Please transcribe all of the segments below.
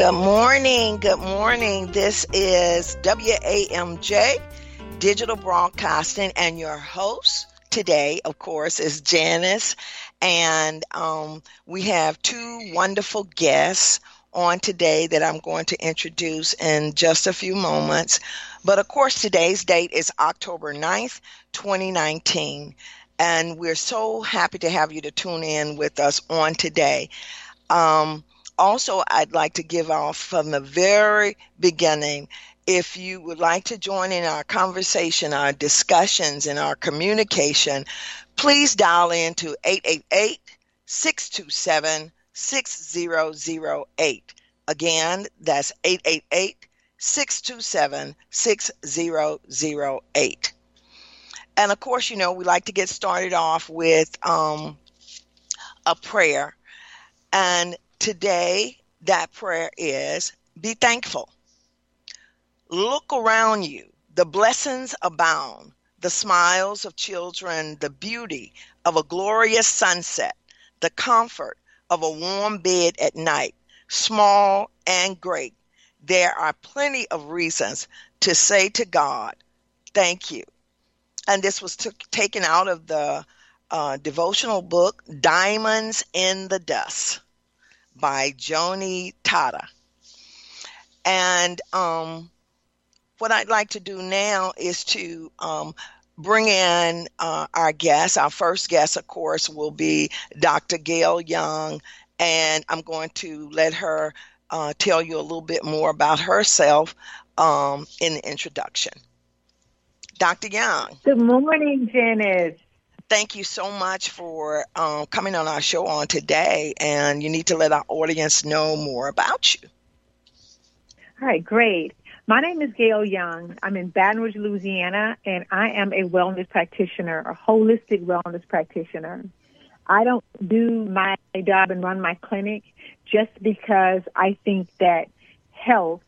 Good morning. Good morning. This is WAMJ Digital Broadcasting, and your host today, of course, is Janice. And um, we have two wonderful guests on today that I'm going to introduce in just a few moments. But of course, today's date is October 9th, 2019. And we're so happy to have you to tune in with us on today. Um, also, I'd like to give off from the very beginning. If you would like to join in our conversation, our discussions, and our communication, please dial in to 888 627 6008. Again, that's 888 627 6008. And of course, you know, we like to get started off with um, a prayer. And Today, that prayer is be thankful. Look around you. The blessings abound, the smiles of children, the beauty of a glorious sunset, the comfort of a warm bed at night, small and great. There are plenty of reasons to say to God, Thank you. And this was t- taken out of the uh, devotional book, Diamonds in the Dust by Joni Tada. And um, what I'd like to do now is to um, bring in uh, our guest. Our first guest, of course, will be Dr. Gayle Young, and I'm going to let her uh, tell you a little bit more about herself um, in the introduction. Dr. Young. Good morning, Janice thank you so much for um, coming on our show on today. And you need to let our audience know more about you. All right, great. My name is Gayle Young. I'm in Baton Rouge, Louisiana, and I am a wellness practitioner, a holistic wellness practitioner. I don't do my job and run my clinic just because I think that health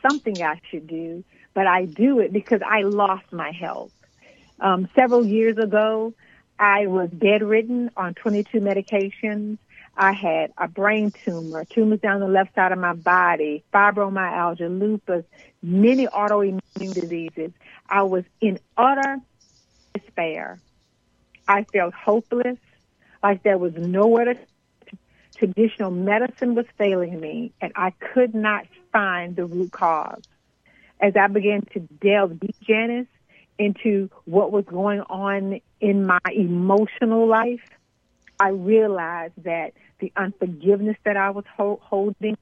something I should do, but I do it because I lost my health. Um, several years ago, I was bedridden on 22 medications. I had a brain tumor, tumors down the left side of my body, fibromyalgia, lupus, many autoimmune diseases. I was in utter despair. I felt hopeless, like there was nowhere to. Traditional medicine was failing me, and I could not find the root cause. As I began to delve deep, Janice, into what was going on in my emotional life, I realized that the unforgiveness that I was ho- holding,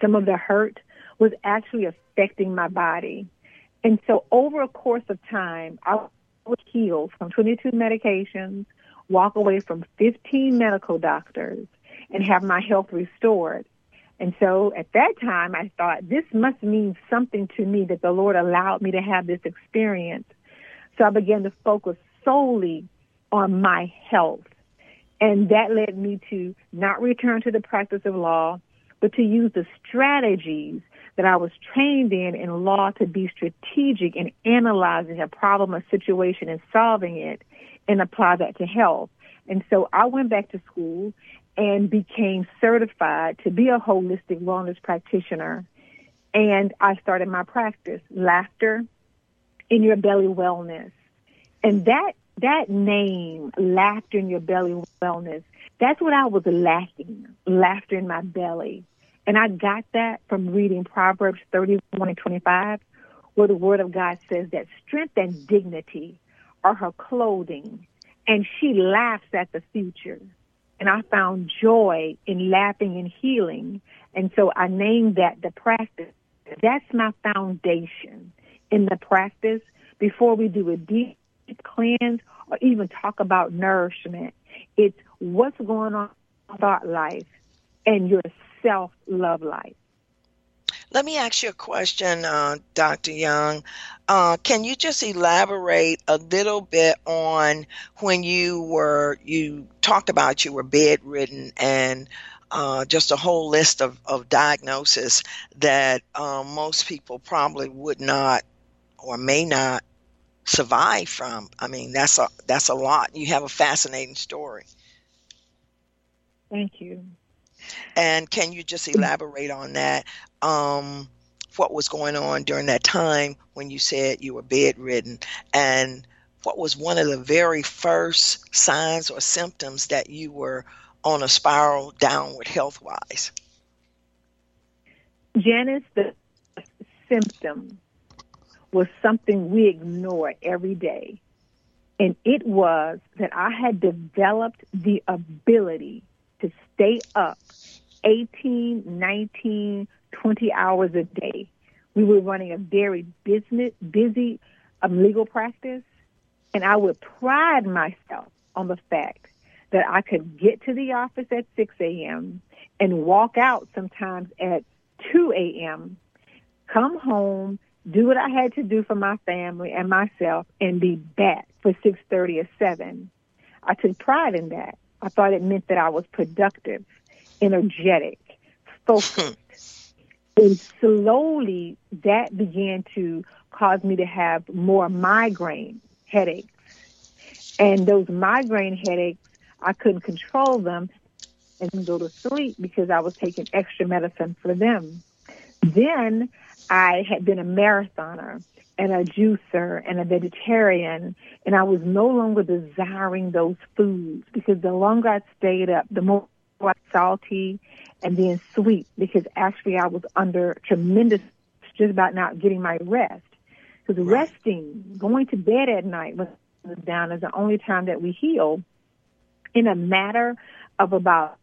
some of the hurt, was actually affecting my body. And so over a course of time, I was healed from 22 medications, walk away from 15 medical doctors, and have my health restored. And so at that time, I thought this must mean something to me that the Lord allowed me to have this experience. So I began to focus solely on my health. And that led me to not return to the practice of law, but to use the strategies that I was trained in in law to be strategic in analyzing a problem or situation and solving it and apply that to health. And so I went back to school and became certified to be a holistic wellness practitioner. And I started my practice, Laughter in Your Belly Wellness. And that, that name, Laughter in Your Belly Wellness, that's what I was lacking, laughter in my belly. And I got that from reading Proverbs 31 and 25, where the Word of God says that strength and dignity are her clothing, and she laughs at the future and I found joy in laughing and healing. And so I named that the practice. That's my foundation in the practice before we do a deep cleanse or even talk about nourishment. It's what's going on in thought life and your self love life. Let me ask you a question, uh, Dr. Young. Uh, can you just elaborate a little bit on when you were, you talked about you were bedridden and uh, just a whole list of, of diagnoses that uh, most people probably would not or may not survive from. I mean, that's a that's a lot. You have a fascinating story. Thank you. And can you just elaborate on that? Um, what was going on during that time when you said you were bedridden and what was one of the very first signs or symptoms that you were on a spiral downward health wise? Janice, the symptom was something we ignore every day. And it was that I had developed the ability to stay up 18, 19, 20 hours a day. We were running a very business, busy um, legal practice, and I would pride myself on the fact that I could get to the office at 6 a.m. and walk out sometimes at 2 a.m., come home, do what I had to do for my family and myself, and be back for 6.30 or 7. I took pride in that. I thought it meant that I was productive, energetic, focused. and slowly that began to cause me to have more migraine headaches. And those migraine headaches, I couldn't control them and go to sleep because I was taking extra medicine for them. Then I had been a marathoner and a juicer and a vegetarian, and I was no longer desiring those foods because the longer I stayed up, the more salty and then sweet because actually I was under tremendous just about not getting my rest. Because resting, going to bed at night was down is the only time that we heal. In a matter of about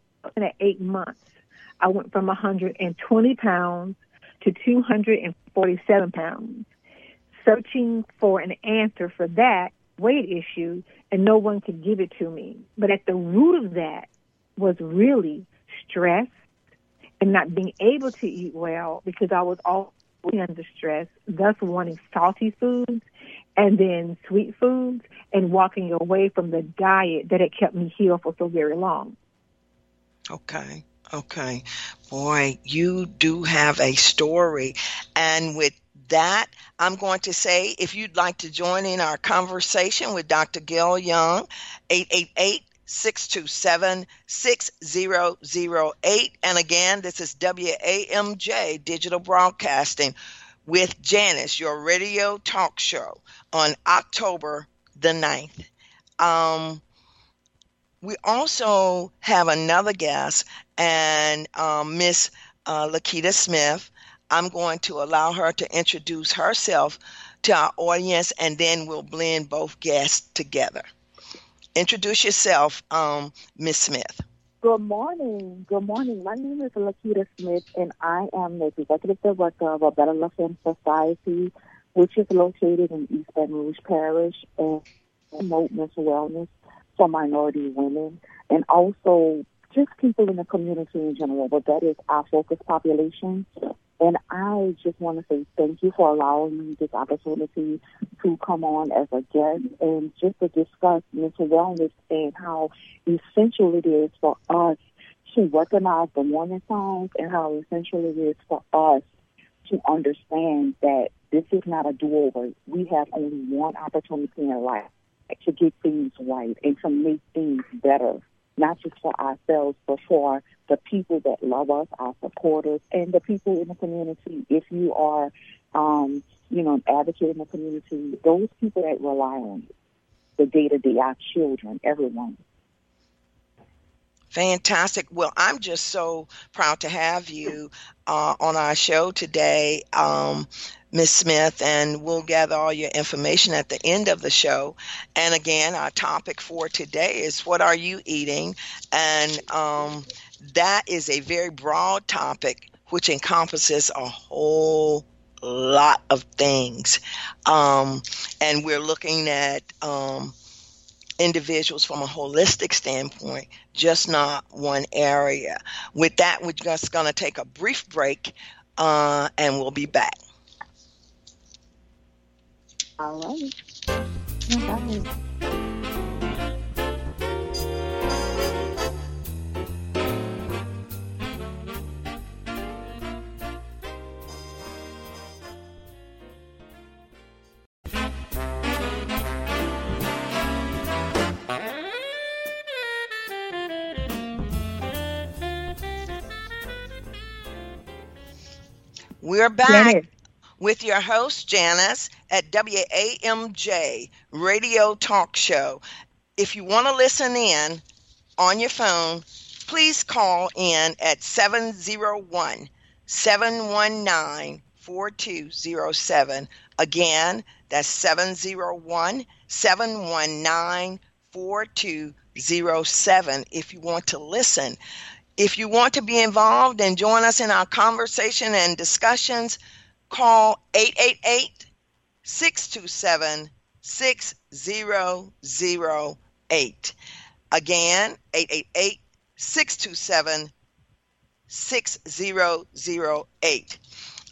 eight months, I went from 120 pounds to 247 pounds, searching for an answer for that weight issue, and no one could give it to me. But at the root of that was really stress and not being able to eat well because I was always under stress, thus wanting salty foods and then sweet foods and walking away from the diet that had kept me healed for so very long. Okay. Okay. Boy, you do have a story. And with that, I'm going to say if you'd like to join in our conversation with Dr. Gayle Young, 888 627 6008. And again, this is WAMJ Digital Broadcasting with Janice, your radio talk show on October the 9th. Um, we also have another guest, and um, Miss uh, Laketa Smith. I'm going to allow her to introduce herself to our audience, and then we'll blend both guests together. Introduce yourself, um, Miss Smith. Good morning. Good morning. My name is Laketa Smith, and I am the executive director of a Better Love Society, which is located in East Baton Rouge Parish and promote mental wellness for minority women and also just people in the community in general. But that is our focus population. And I just want to say thank you for allowing me this opportunity to come on as a guest and just to discuss mental wellness and how essential it is for us to recognize the warning signs and how essential it is for us to understand that this is not a do-over. We have only one opportunity in life to get things right and to make things better not just for ourselves, but for the people that love us, our supporters, and the people in the community. If you are, um, you know, an advocate in the community, those people that rely on you, the day to day, our children, everyone. Fantastic. Well, I'm just so proud to have you uh, on our show today. Um, Ms. Smith, and we'll gather all your information at the end of the show. And again, our topic for today is what are you eating? And um, that is a very broad topic which encompasses a whole lot of things. Um, and we're looking at um, individuals from a holistic standpoint, just not one area. With that, we're just going to take a brief break uh, and we'll be back. All right. Bye. We're back with your host, Janice, at WAMJ Radio Talk Show. If you want to listen in on your phone, please call in at 701 719 4207. Again, that's 701 719 4207 if you want to listen. If you want to be involved and join us in our conversation and discussions, call 888 627 6008. Again, 888 627 6008.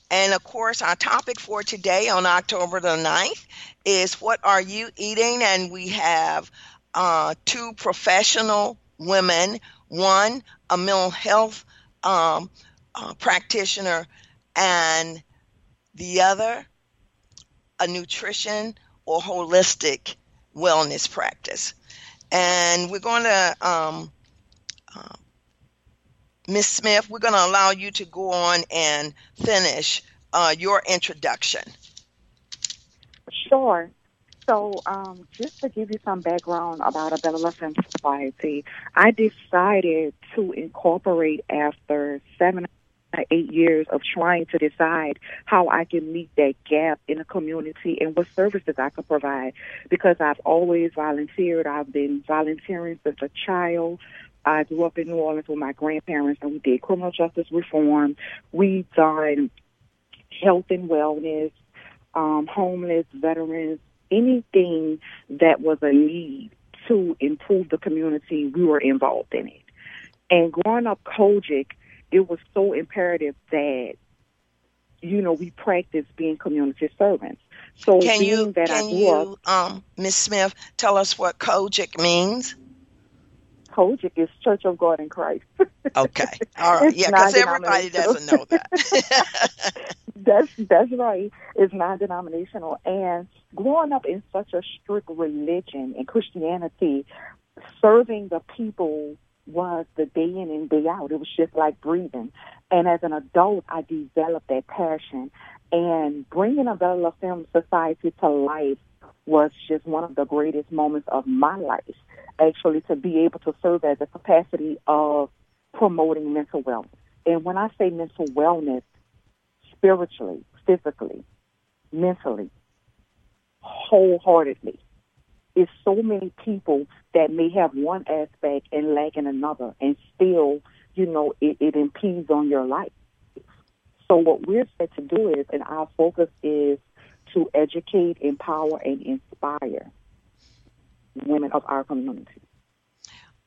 And of course, our topic for today on October the 9th is What Are You Eating? And we have uh, two professional women one, a mental health um, uh, practitioner, and the other, a nutrition or holistic wellness practice. And we're going to um, uh, Miss Smith, we're going to allow you to go on and finish uh, your introduction. Sure. So, um, just to give you some background about a Better Society, I decided to incorporate after seven eight years of trying to decide how I can meet that gap in the community and what services I could provide. Because I've always volunteered. I've been volunteering since a child. I grew up in New Orleans with my grandparents, and we did criminal justice reform. We've done health and wellness, um, homeless, veterans, anything that was a need to improve the community, we were involved in it. And growing up COGIC, it was so imperative that, you know, we practice being community servants. So can you, that can you, um, Miss Smith, tell us what COGIC means? COGIC is Church of God in Christ. okay. All right. yeah, because everybody doesn't know that. that's that's right. It's non-denominational, and growing up in such a strict religion and Christianity, serving the people was the day in and day out. It was just like breathing. And as an adult, I developed that passion. And bringing a Love Family Society to life was just one of the greatest moments of my life actually to be able to serve as a capacity of promoting mental wellness. And when I say mental wellness, spiritually, physically, mentally, wholeheartedly. It's so many people that may have one aspect and lack in another, and still, you know, it, it impedes on your life. So what we're set to do is, and our focus is to educate, empower, and inspire women of our community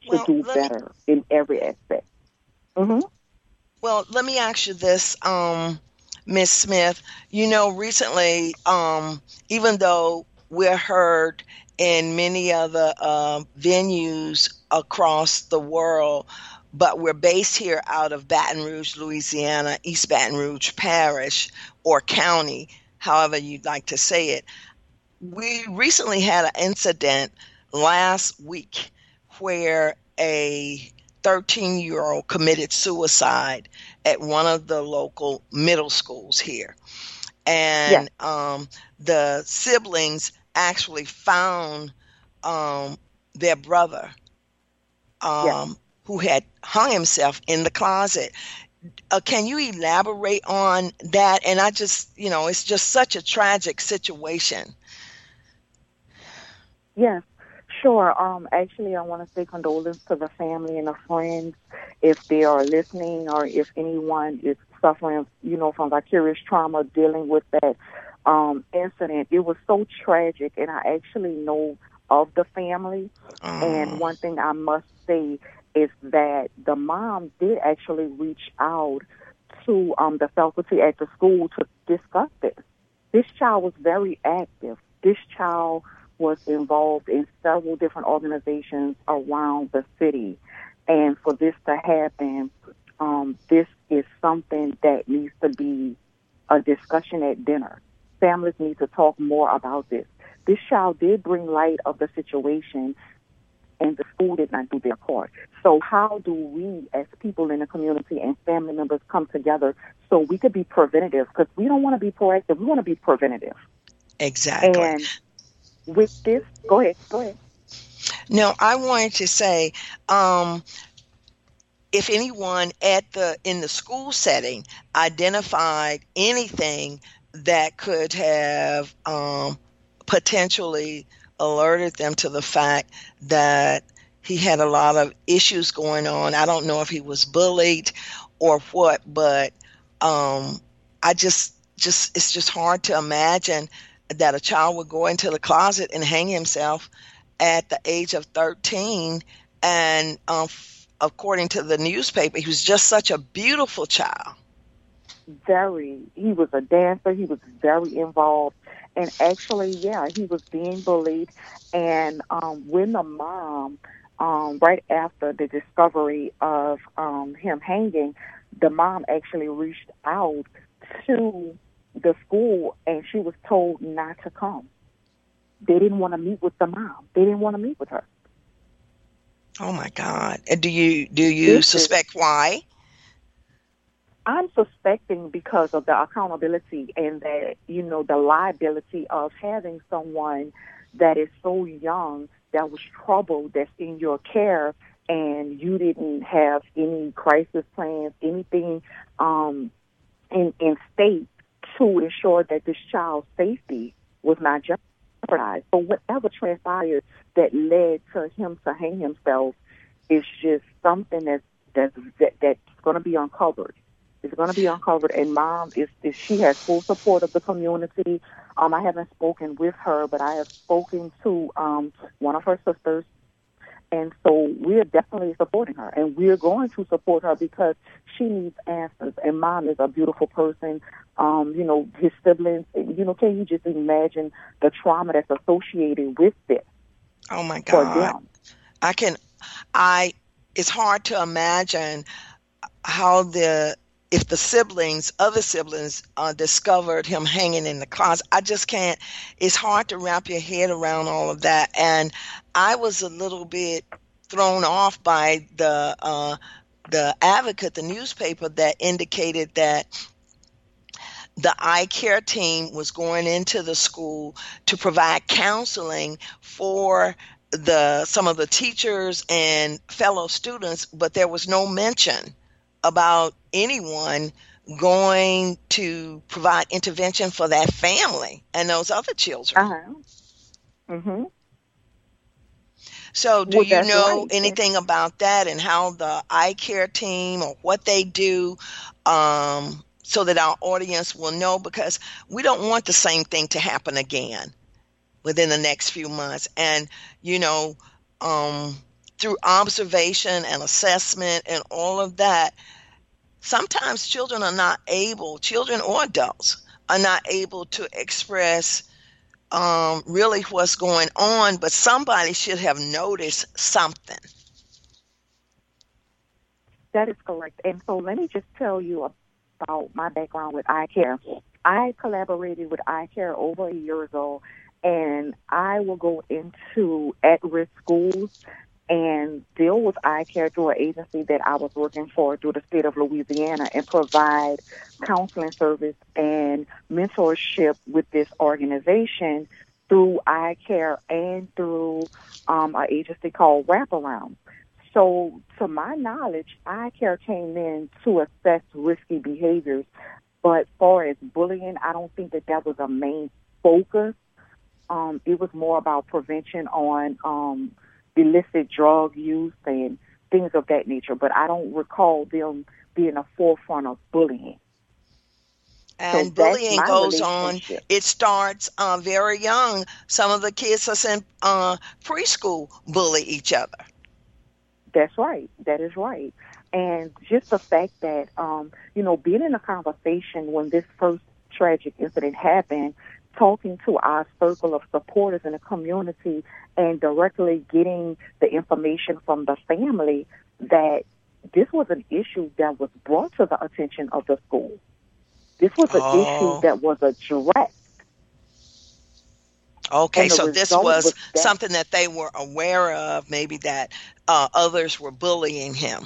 well, to do better me, in every aspect. Mm-hmm. Well, let me ask you this, um, Miss Smith. You know, recently, um, even though we're heard in many other uh, venues across the world, but we're based here out of Baton Rouge, Louisiana, East Baton Rouge Parish or County, however you'd like to say it. We recently had an incident last week where a 13 year old committed suicide at one of the local middle schools here. And yeah. um, the siblings actually found um, their brother um, who had hung himself in the closet. Uh, can you elaborate on that? And I just, you know, it's just such a tragic situation. Yes. Sure. Um, actually, I want to say condolences to the family and the friends if they are listening or if anyone is suffering, you know, from vicarious trauma dealing with that um, incident. It was so tragic, and I actually know of the family. And mm. one thing I must say is that the mom did actually reach out to um, the faculty at the school to discuss this. This child was very active. This child was involved in several different organizations around the city. And for this to happen, um, this is something that needs to be a discussion at dinner. Families need to talk more about this. This child did bring light of the situation and the school did not do their part. So how do we, as people in the community and family members, come together so we could be preventative? Because we don't want to be proactive; we want to be preventative. Exactly. And with this, go ahead. Go ahead. No, I wanted to say, um, if anyone at the in the school setting identified anything that could have um, potentially alerted them to the fact that he had a lot of issues going on. I don't know if he was bullied or what, but um, I just just it's just hard to imagine that a child would go into the closet and hang himself at the age of 13 and um, according to the newspaper he was just such a beautiful child very he was a dancer. He was very involved. And actually yeah he was being bullied. And um when the mom um right after the discovery of um him hanging the mom actually reached out to the school and she was told not to come. They didn't want to meet with the mom. They didn't want to meet with her. Oh my god. Do you do you this suspect is, why I'm suspecting because of the accountability and that, you know, the liability of having someone that is so young that was troubled that's in your care and you didn't have any crisis plans, anything um, in, in state to ensure that this child's safety was not jeopardized. So whatever transpired that led to him to hang himself is just something that's, that's, that, that's going to be uncovered is going to be uncovered. And mom is, is she has full support of the community. Um, I haven't spoken with her, but I have spoken to um, one of her sisters. And so we're definitely supporting her, and we're going to support her because she needs answers. And mom is a beautiful person. Um, you know, his siblings. You know, can you just imagine the trauma that's associated with this? Oh my God! I can. I. It's hard to imagine how the if the siblings, other siblings, uh, discovered him hanging in the closet. I just can't. It's hard to wrap your head around all of that. And I was a little bit thrown off by the uh, the Advocate, the newspaper, that indicated that the i-CARE team was going into the school to provide counseling for the some of the teachers and fellow students, but there was no mention about anyone going to provide intervention for that family and those other children. Uh-huh. Mm-hmm. So, do well, you know right. anything about that and how the i-CARE team or what they do um, so that our audience will know? Because we don't want the same thing to happen again within the next few months. And, you know, um, through observation and assessment and all of that, sometimes children are not able, children or adults, are not able to express um, really what's going on, but somebody should have noticed something. That is correct. And so let me just tell you about my background with i-CARE. I collaborated with i-CARE over a year ago, and I will go into at risk schools and deal with i-CARE through an agency that I was working for through the state of Louisiana and provide counseling service and mentorship with this organization through i-CARE and through um, an agency called Wraparound. So, to my knowledge, i-CARE came in to assess risky behaviors, but far as bullying, I don't think that that was a main focus. Um, it was more about prevention on um, illicit drug use and things of that nature. But I don't recall them being a forefront of bullying. And so bullying goes on. It starts uh, very young. Some of the kids are in uh, preschool bully each other. That's right. That is right. And just the fact that, um, you know, being in a conversation when this first tragic incident happened, talking to our circle of supporters in the community and directly getting the information from the family that this was an issue that was brought to the attention of the school. This was an oh. issue that was addressed. Okay, so this was was that- something that they were aware of, maybe that uh, others were bullying him.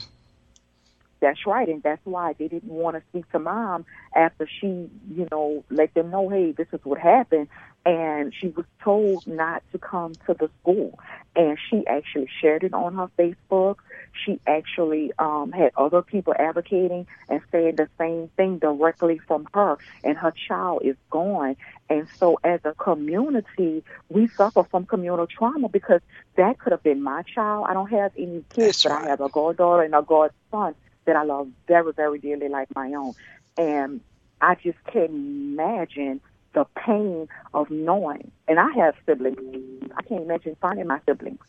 That's right, and that's why they didn't want to speak to mom after she, you know, let them know, hey, this is what happened. And she was told not to come to the school. And she actually shared it on her Facebook. She actually um, had other people advocating and saying the same thing directly from her. And her child is gone. And so, as a community, we suffer from communal trauma because that could have been my child. I don't have any kids, That's but right. I have a goddaughter and a godson that I love very, very dearly, like my own. And I just can't imagine the pain of knowing. And I have siblings. I can't imagine finding my siblings.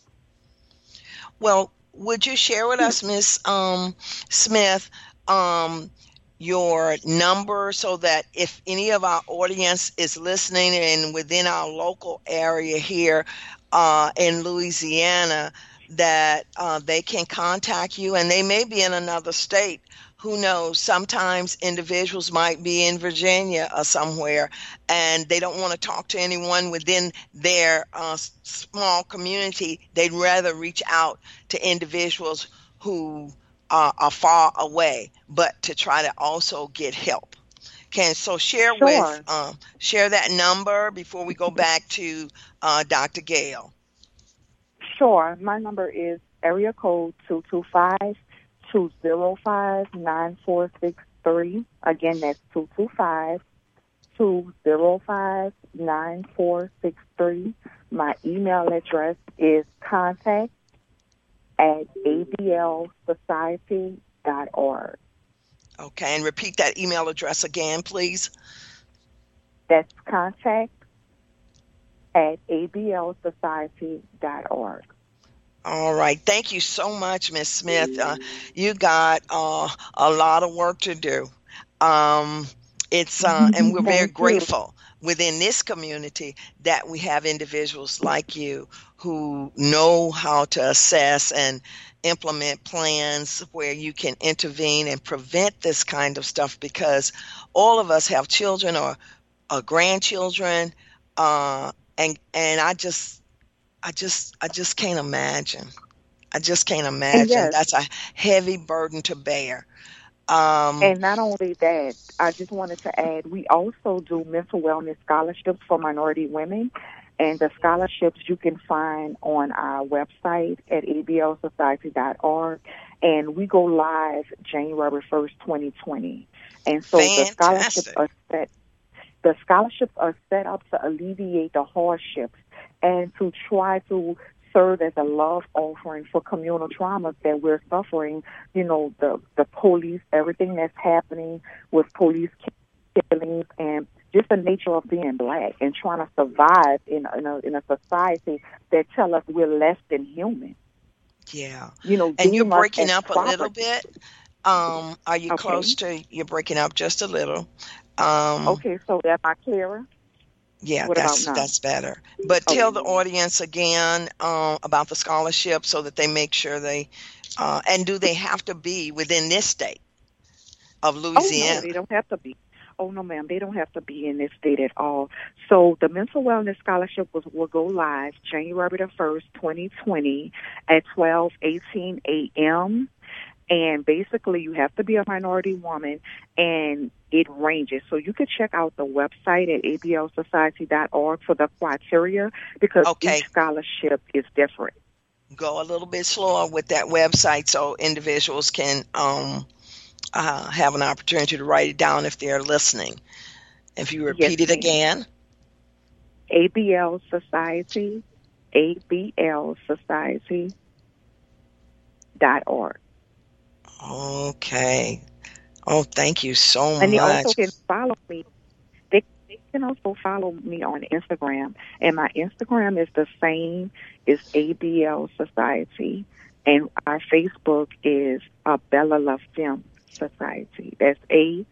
Well, would you share with us, Miss um, Smith, um, your number so that if any of our audience is listening and within our local area here uh, in Louisiana, that uh, they can contact you, and they may be in another state. Who knows? Sometimes individuals might be in Virginia or somewhere, and they don't want to talk to anyone within their uh, small community. They'd rather reach out to individuals who uh, are far away, but to try to also get help. Can so share Sure. with um, share that number before we go back to uh, Dr. Gayle. Sure. My number is area code 225 205 9463. Again, that's 225 205 9463. My email address is contact at ablsociety.org. Okay, and repeat that email address again, please. That's contact at ablsociety.org. All right. Thank you so much, Miss Smith. Uh, you got uh, a lot of work to do. Um, it's uh, and we're very grateful within this community that we have individuals like you who know how to assess and implement plans where you can intervene and prevent this kind of stuff because all of us have children or, or grandchildren uh, and and I just I just I just can't imagine. I just can't imagine. yes. That's a heavy burden to bear. Um, And not only that, I just wanted to add, we also do mental wellness scholarships for minority women. And the scholarships you can find on our website at ablsociety.org. And we go live January 1st, 2020. And so the scholarships Fantastic. are set, the scholarships are set up to alleviate the hardships and to try to serve as a love offering for communal traumas that we're suffering. You know, the the police, everything that's happening with police killings, and just the nature of being black and trying to survive in in a, in a society that tell us we're less than human. yeah. You know, And you're breaking up a little bit. Um, are you Okay. close to? You're breaking up just a little. Um, Okay, so am I clearer? Yeah, What that's that's better. But Okay. tell the audience again um, about the scholarship so that they make sure they. Uh, and do they have to be within this state of Oh no, Louisiana? they don't have to be. Oh no, ma'am, they don't have to be in this state at all. So the mental wellness scholarship was will go live January the first, twenty twenty, at twelve eighteen a.m. And basically, you have to be a minority woman, and it ranges. So you could check out the website at ablsociety.org for the criteria because Okay. each scholarship is different. Go a little bit slower with that website so individuals can um, uh, have an opportunity to write it down if they're listening. If you Yes, repeat it again, ABL Society, ABL Society dot org. Okay. Oh, thank you so much. And they also can follow me. They, they can also follow me on Instagram. And my Instagram is the same as ABL Society. And our Facebook is uh, Bella La Femme Society. That's A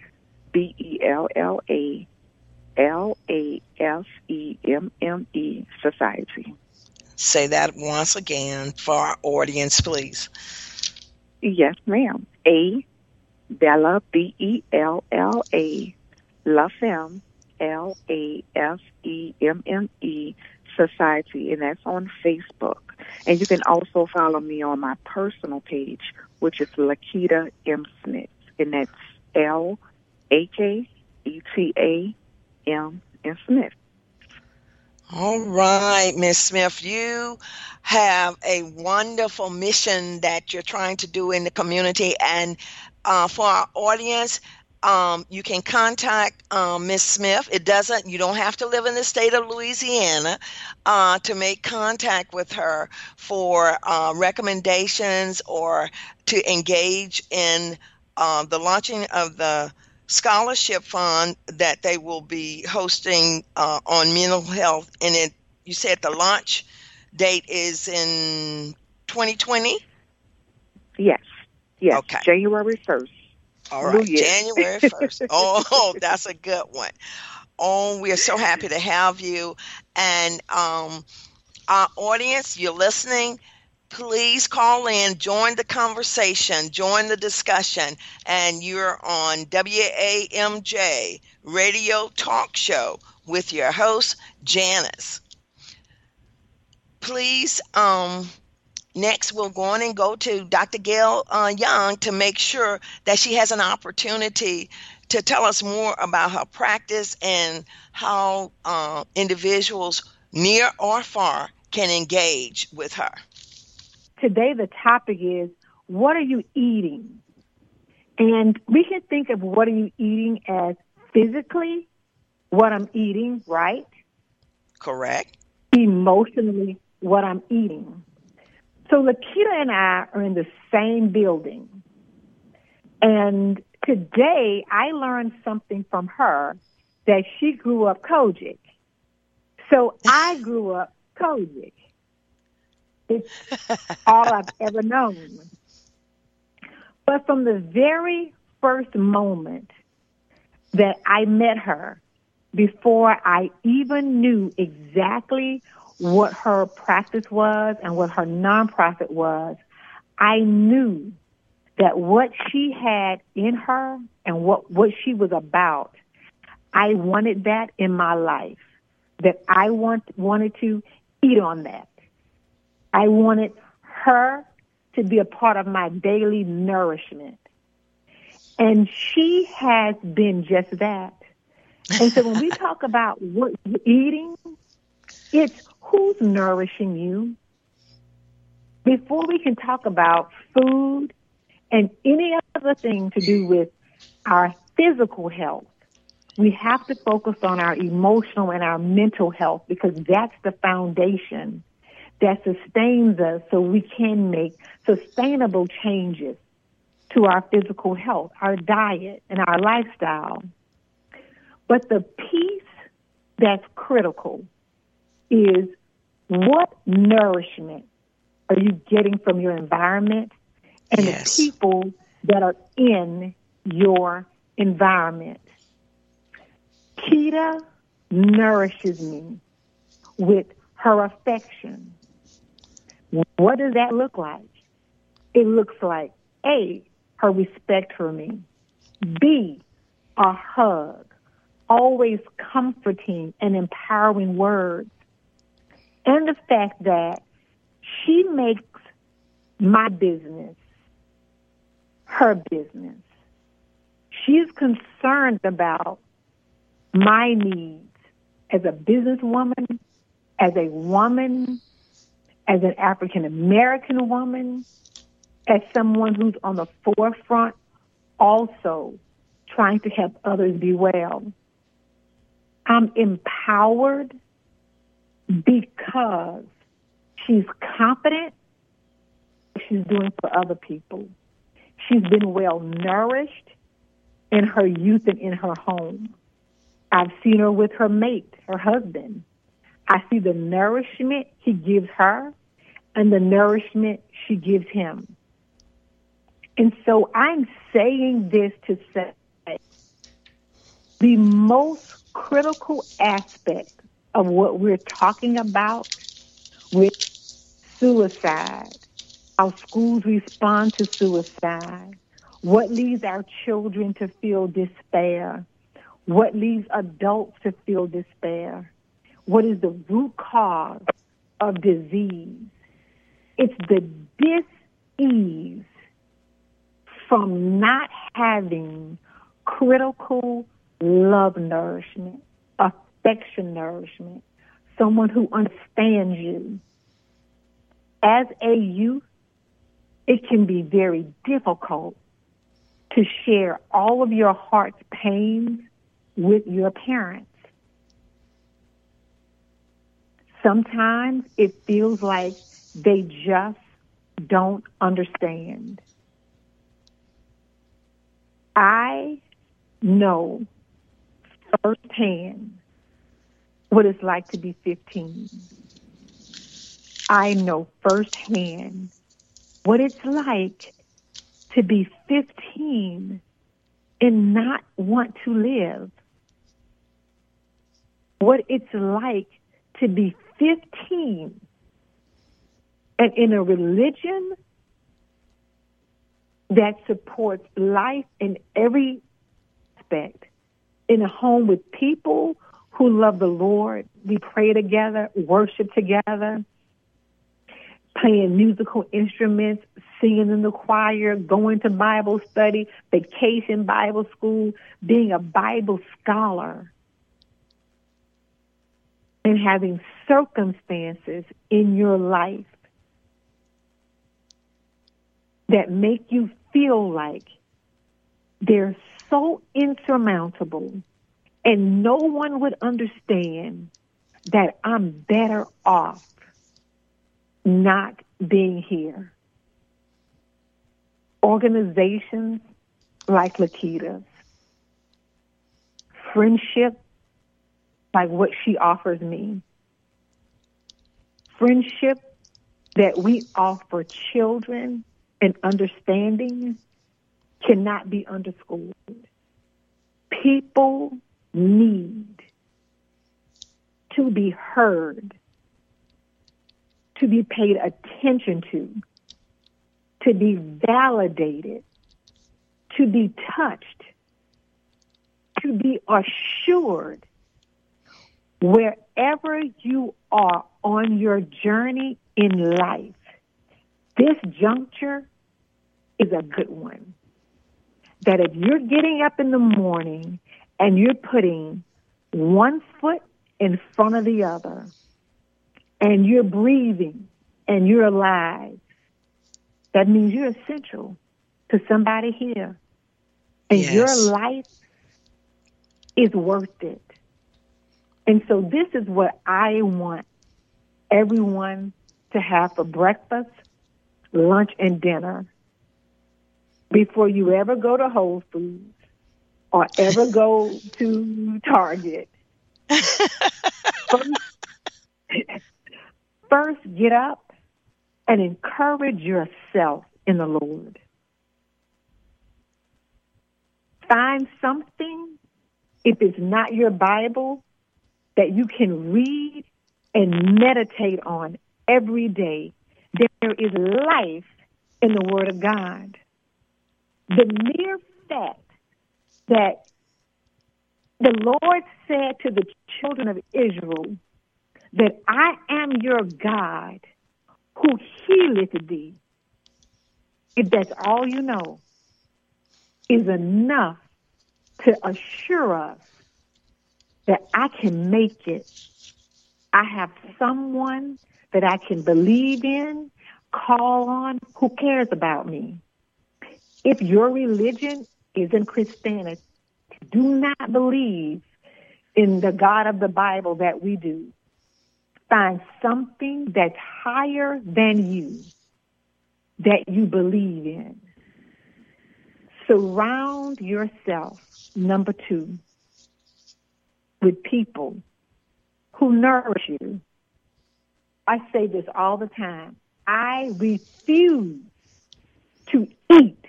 B E L L A L A F E M M E Society. Say that once again for our audience, please. Yes, ma'am. A Bella B E L L A La Femme L A F E M M E Society, and that's on Facebook. And you can also follow me on my personal page, which is Laketa M. Smith, and that's L A K E T A M and Smith. All right, Miss Smith, you have a wonderful mission that you're trying to do in the community. And uh, for our audience, um, you can contact um, Miss Smith. It doesn't. You don't have to live in the state of Louisiana uh, to make contact with her for uh, recommendations or to engage in uh, the launching of the scholarship fund that they will be hosting uh, on mental health. And it, you said the launch date is in 2020. Yes. Yes. Okay. January first. All right, January 1st. oh, that's a good one. Oh, we are so happy to have you. And um, our audience, you're listening please call in, join the conversation, join the discussion, and you're on WAMJ Radio Talk Show with your host, Janice. Please, um, next we'll go on and go to Dr. Gayle uh, Young to make sure that she has an opportunity to tell us more about her practice and how uh, individuals near or far can engage with her today the topic is what are you eating? And we can think of what are you eating as physically, what I'm eating, right? Correct. Emotionally, what I'm eating. So Laketa and I are in the same building. And today I learned something from her that she grew up COGIC. So I grew up COGIC. It's all I've ever known. But from the very first moment that I met her, before I even knew exactly what her practice was and what her nonprofit was, I knew that what she had in her and what, what she was about, I wanted that in my life. That I want, wanted to eat on that. I wanted her to be a part of my daily nourishment. And she has been just that. And so when we talk about what you're eating, it's who's nourishing you. Before we can talk about food and any other thing to do with our physical health, we have to focus on our emotional and our mental health because that's the foundation that sustains us so we can make sustainable changes to our physical health, our diet, and our lifestyle. But the piece that's critical is what nourishment are you getting from your environment and yes. the people that are in your environment. Kita nourishes me with her affection, what does that look like? It looks like A, her respect for me. B, a hug, always comforting and empowering words. And the fact that she makes my business her business. She's concerned about my needs as a businesswoman, as a woman, as an African American woman, as someone who's on the forefront, also trying to help others be well. I'm empowered because she's confident she's doing for other people. She's been well nourished in her youth and in her home. I've seen her with her mate, her husband. I see the nourishment he gives her and the nourishment she gives him. And so I'm saying this to say the most critical aspect of what we're talking about with suicide, how schools respond to suicide, what leads our children to feel despair, what leads adults to feel despair, what is the root cause of disease. It's the dis-ease from not having critical love nourishment, affection nourishment, someone who understands you. As a youth, it can be very difficult to share all of your heart's pains with your parents. Sometimes it feels like they just don't understand. I know firsthand what it's like to be 15. I know firsthand what it's like to be 15 and not want to live. What it's like to be 15 and in a religion that supports life in every aspect, in a home with people who love the Lord. We pray together, worship together, playing musical instruments, singing in the choir, going to Bible study, vacation Bible school, being a Bible scholar, and having circumstances in your life that make you feel like they're so insurmountable and no one would understand that I'm better off not being here. Organizations like Laketa's, friendship like what she offers me, friendship that we offer children and understanding cannot be underscored. People need to be heard, to be paid attention to, to be validated, to be touched, to be assured wherever you are on your journey in life. This juncture is a good one. That if you're getting up in the morning and you're putting one foot in front of the other and you're breathing and you're alive, that means you're essential to somebody here. And yes. your life is worth it. And so this is what I want everyone to have for breakfast, lunch, and dinner before you ever go to Whole Foods or ever go to Target. first, first, get up and encourage yourself in the Lord. Find something, if it's not your Bible, that you can read and meditate on every day. There is life in the Word of God. The mere fact that the Lord said to the children of Israel that I am your God who healeth thee, if that's all you know, is enough to assure us that I can make it. I have someone that I can believe in, call on, who cares about me. If your religion isn't Christianity, do not believe in the God of the Bible that we do. Find something that's higher than you that you believe in. Surround yourself, number two, with people who nourish you. I say this all the time. I refuse to eat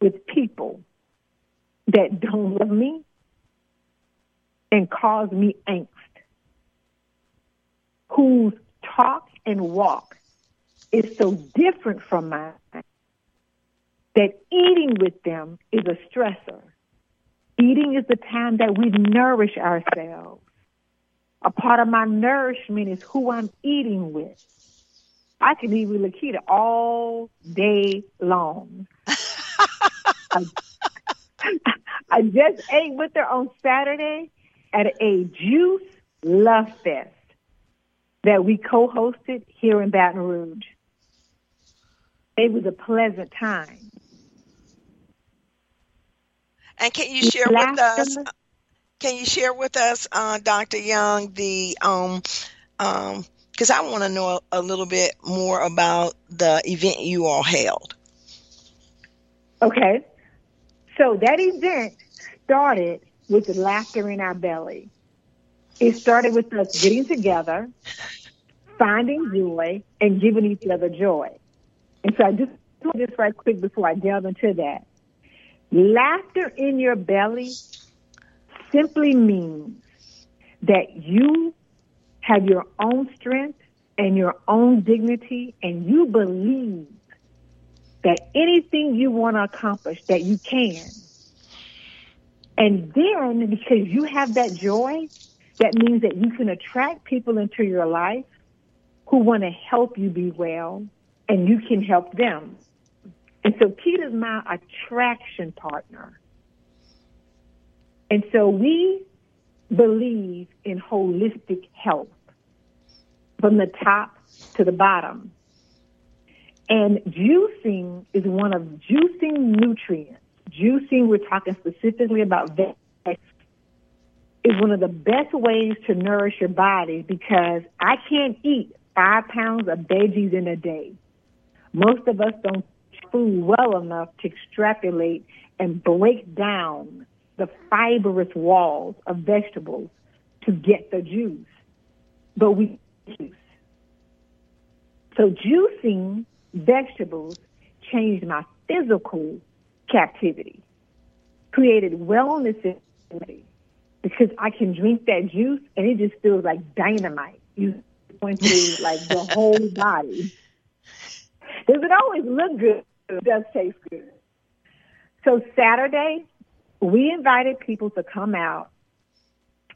with people that don't love me and cause me angst, whose talk and walk is so different from mine that eating with them is a stressor. Eating is the time that we nourish ourselves. A part of my nourishment is who I'm eating with. I can eat with Laketa all day long. I, I just ate with her on Saturday at a Juice Love Fest that we co-hosted here in Baton Rouge. It was a pleasant time. And can you share with us? Can you share with us, uh, Dr. Young, the um, um, because I want to know a, a little bit more about the event you all held. Okay, so that event started with laughter in our belly. It started with us getting together, finding joy, and giving each other joy. And so I just do this right quick before I delve into that. Laughter in your belly simply means that you have your own strength and your own dignity and you believe that anything you want to accomplish that you can. And then because you have that joy, that means that you can attract people into your life who want to help you be well and you can help them. And so Keita's my attraction partner. And so we believe in holistic health from the top to the bottom. And juicing is one of juicing nutrients. Juicing, we're talking specifically about vegetables, is one of the best ways to nourish your body because I can't eat five pounds of veggies in a day. Most of us don't food well enough to extrapolate and break down the fibrous walls of vegetables to get the juice. But we juice. So juicing vegetables changed my physical captivity, created wellness in me because I can drink that juice and it just feels like dynamite. You going through like the whole body. Does it always look good? It does taste good. So Saturday, we invited people to come out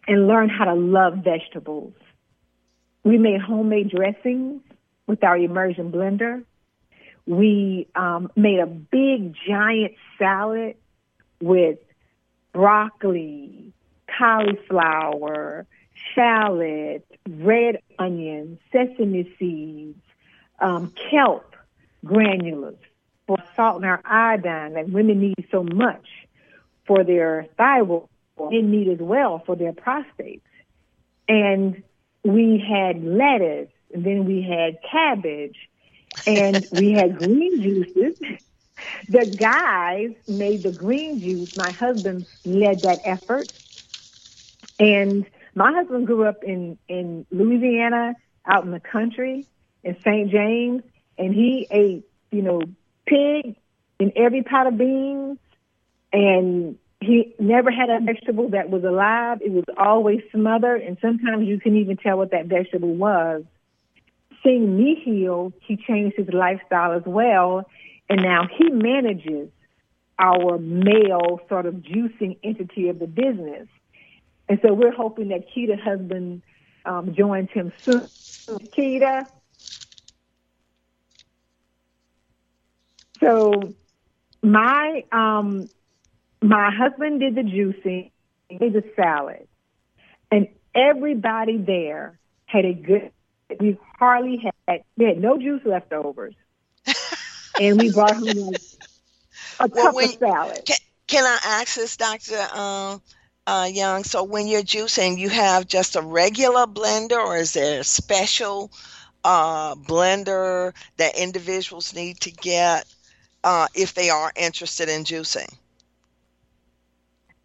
and learn how to love vegetables. We made homemade dressings with our immersion blender. We um, made a big giant salad with broccoli, cauliflower, shallot, red onions, sesame seeds, um, kelp granules for salt and our iodine that women need so much for their thyroid and need as well for their prostates. And we had lettuce, and then we had cabbage, and we had green juices. The guys made the green juice. My husband led that effort. And my husband grew up in, in Louisiana, out in the country, in St. James, and he ate, you know, pig in every pot of beans, and he never had a vegetable that was alive. It was always smothered, and sometimes you can even tell what that vegetable was. Seeing me heal, he changed his lifestyle as well, and now he manages our male sort of juicing entity of the business. And so we're hoping that Keita's husband um, joins him soon. Keita. So my um, my husband did the juicing, did the salad, and everybody there had a good. We hardly had we had no juice leftovers, and we brought like a well, cup when, of salad. Can, can I ask this, Doctor um, uh, Young? So when you're juicing, you have just a regular blender, or is there a special uh, blender that individuals need to get uh, if they are interested in juicing?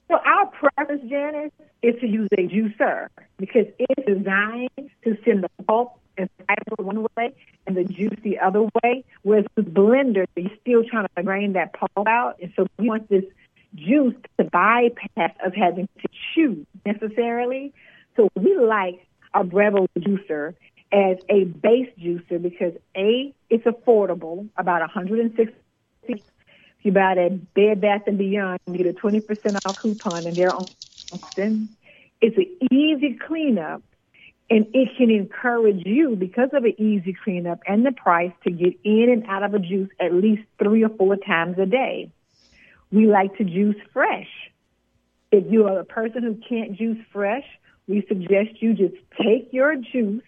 So our preference, Janice, is to use a juicer because it's designed to send the pulp and fiber one way and the juice the other way. Whereas with blender, you're still trying to grain that pulp out, and so we want this juice to bypass of having to chew necessarily. So we like our Breville juicer as a base juicer because a it's affordable, about 160 you buy at Bed Bath and Beyond, you get a 20% off coupon and they're on Austin. It's an easy cleanup And it can encourage you because of an easy cleanup and the price to get in and out of a juice at least three or four times a day. We like to juice fresh. If you are a person who can't juice fresh, we suggest you just take your juice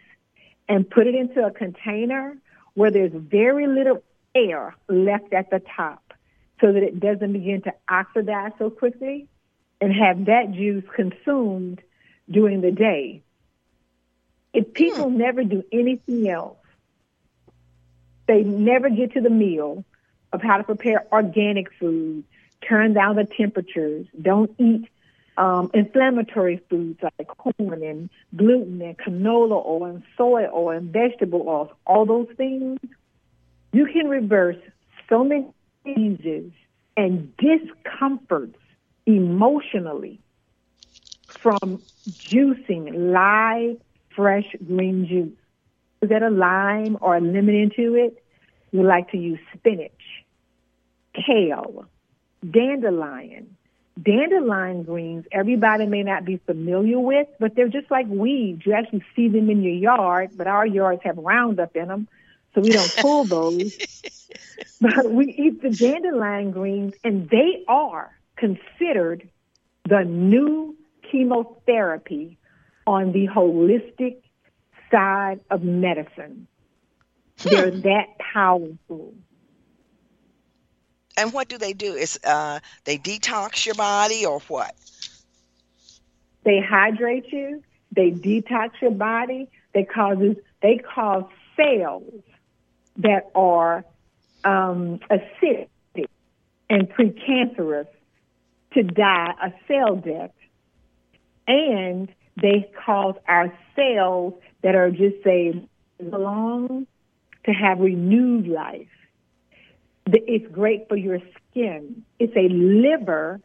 and put it into a container where there's very little air left at the top so that it doesn't begin to oxidize so quickly and have that juice consumed during the day. If people hmm. never do anything else, they never get to the meal of how to prepare organic food, turn down the temperatures, don't eat um, inflammatory foods like corn and gluten and canola oil and soy oil and vegetable oils, all those things, you can reverse so many diseases and discomforts emotionally from juicing live, fresh green juice. Is that a lime or a lemon into it? You like to use spinach, kale, dandelion, dandelion greens. Everybody may not be familiar with, but they're just like weeds. You actually see them in your yard, but our yards have Roundup in them, so we don't pull those. but we eat the dandelion greens, and they are considered the new chemotherapy on the holistic side of medicine. Hmm. They're that powerful. And what do they do? Is uh, they detox your body or what? They hydrate you. They detox your body. They causes they cause cells that are um, acidic and precancerous to die a cell death. And they cause our cells that are just say belong to have renewed life. It's great for your skin. It's a liver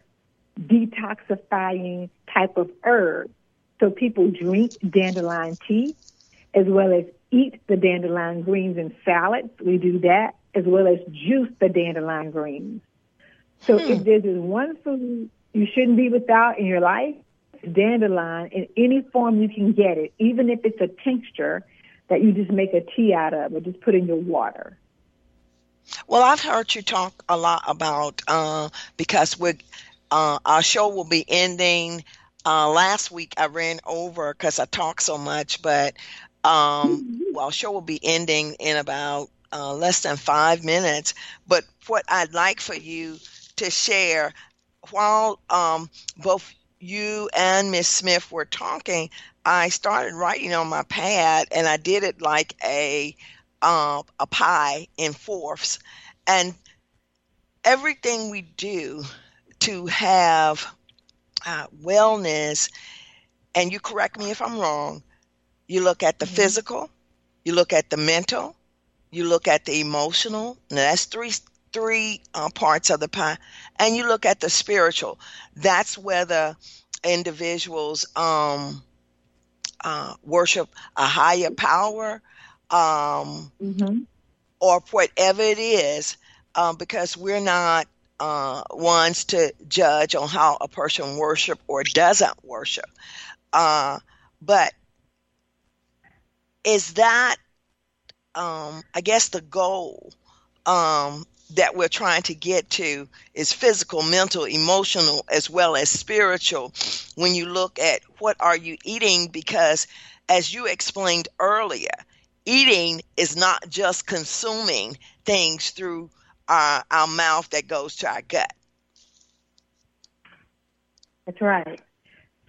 detoxifying type of herb. So people drink dandelion tea as well as eat the dandelion greens in salads. We do that as well as juice the dandelion greens. So hmm. if there's one food you shouldn't be without in your life, dandelion in any form you can get it, even if it's a tincture that you just make a tea out of or just put in your water. Well, I've heard you talk a lot about uh, because we uh, our show will be ending. Uh, last week I ran over because I talked so much, but um, mm-hmm. well, show will be ending in about uh, less than five minutes. But what I'd like for you to share while um, both you and Miss Smith were talking, I started writing on my pad, and I did it like a uh, a pie in fourths, and everything we do to have uh, wellness, and you correct me if I'm wrong. You look at the mm-hmm. physical, you look at the mental, you look at the emotional. Now that's three three uh, parts of the pie, and you look at the spiritual. That's where the individuals um, uh, worship a higher power, um, mm-hmm. or whatever it is, um, because we're not uh, ones to judge on how a person worship or doesn't worship. Uh, but is that, um, I guess, the goal um, that we're trying to get to is physical, mental, emotional, as well as spiritual. When you look at what are you eating, because as you explained earlier, eating is not just consuming things through our, our mouth that goes to our gut. That's right.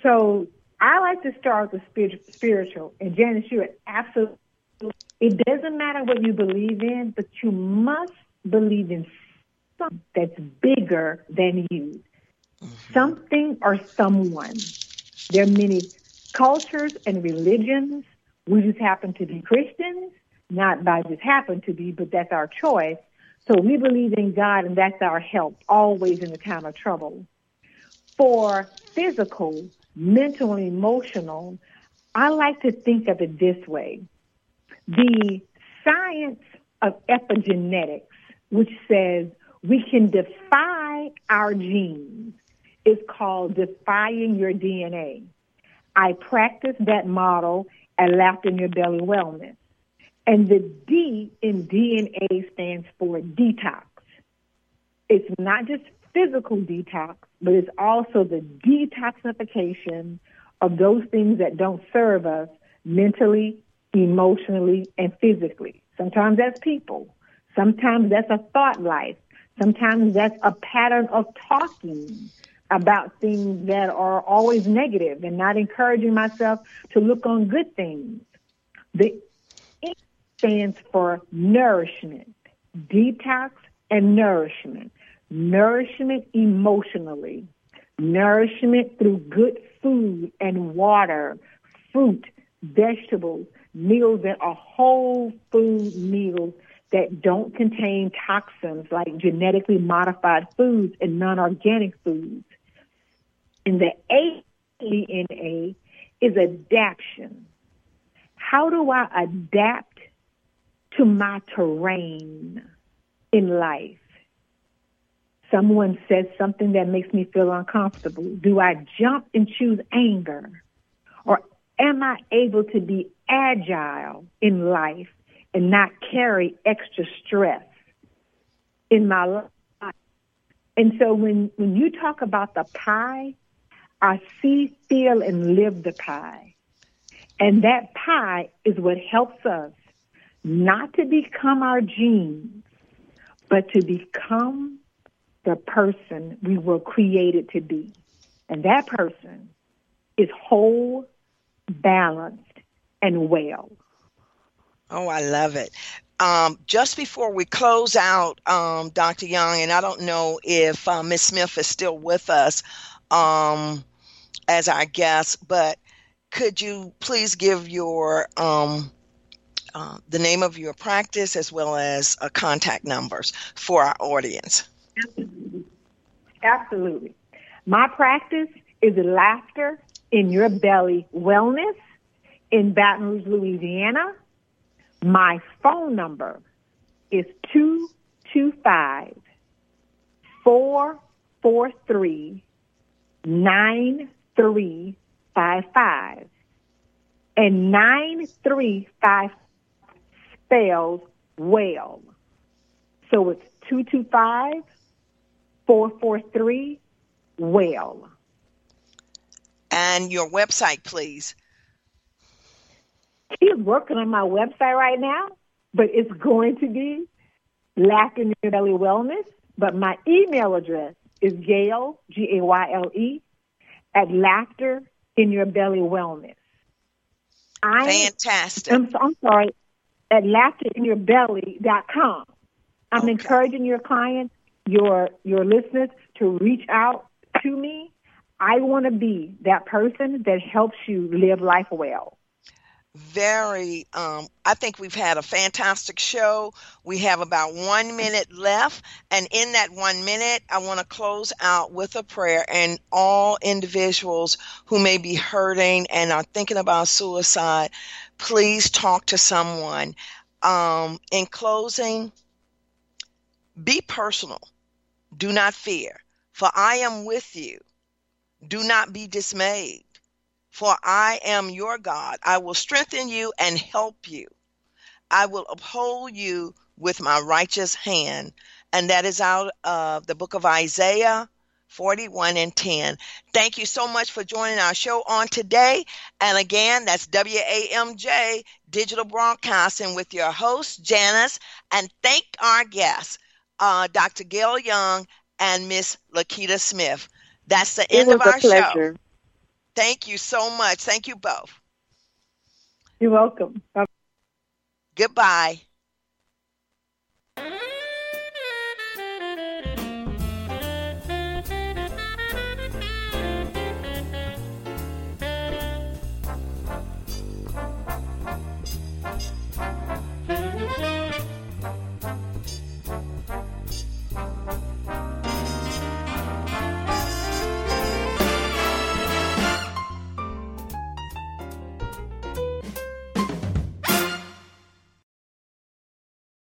So I like to start with spiritual. And Janice, you're absolutely. It doesn't matter what you believe in, but you must believe in something that's bigger than you. Mm-hmm. Something or someone. There are many cultures and religions. We just happen to be Christians, not by just happen to be, but that's our choice. So we believe in God and that's our help always in the time of trouble. For physical, mental, and emotional, I like to think of it this way. The science of epigenetics which says we can defy our genes. It's called defying your DNA. I practice that model at Laughter in Your Belly Wellness. And the D in DNA stands for detox. It's not just physical detox, but it's also the detoxification of those things that don't serve us mentally, emotionally, and physically. Sometimes that's people. Sometimes that's a thought life. Sometimes that's a pattern of talking about things that are always negative and not encouraging myself to look on good things. The stands for nourishment, detox and nourishment. Nourishment emotionally, nourishment through good food and water, fruit, vegetables, meals that are whole food meals that don't contain toxins like genetically modified foods and non-organic foods. And the A is adaptation. How do I adapt to my terrain in life? Someone says something that makes me feel uncomfortable. Do I jump and choose anger? Or am I able to be agile in life and not carry extra stress in my life? And so when, when you talk about the pie, I see, feel, and live the pie. And that pie is what helps us not to become our genes, but to become the person we were created to be. And that person is whole, balanced, and well. Oh, I love it. Um, just before we close out, um, Dr. Young, and I don't know if uh, Miss Smith is still with us um, as our guest, but could you please give your um, uh, the name of your practice as well as uh, contact numbers for our audience? Absolutely. My practice is laughter in your belly wellness in Baton Rouge, Louisiana. My phone number is 225 443 9355. And 935 spells well. So it's 225 443 well. And your website, please. She's working on my website right now, but it's going to be Laughter in Your Belly Wellness. But my email address is Gayle, G A Y L E, at Laughter in Your Belly Wellness. I, Fantastic. I'm, I'm sorry, at laughterinyourbelly.com. I'm okay. encouraging your clients, your your listeners to reach out to me. I want to be that person that helps you live life well. Very um, i think we've had a fantastic show. We have about one minute left and in that one minute i want to close out with a prayer and all individuals who may be hurting and are thinking about suicide please talk to someone. Um, in closing be personal do not fear for i am with you do not be dismayed for I am your God. I will strengthen you and help you. I will uphold you with my righteous hand. And that is out of the book of Isaiah 41 and 10. Thank you so much for joining our show on today. And again, that's WAMJ Digital Broadcasting with your host, Janice. And thank our guests, uh, Dr. Gayle Young and Miss Laketa Smith. That's the it end of our show. Thank you so much. Thank you both. You're welcome. Bye. Goodbye.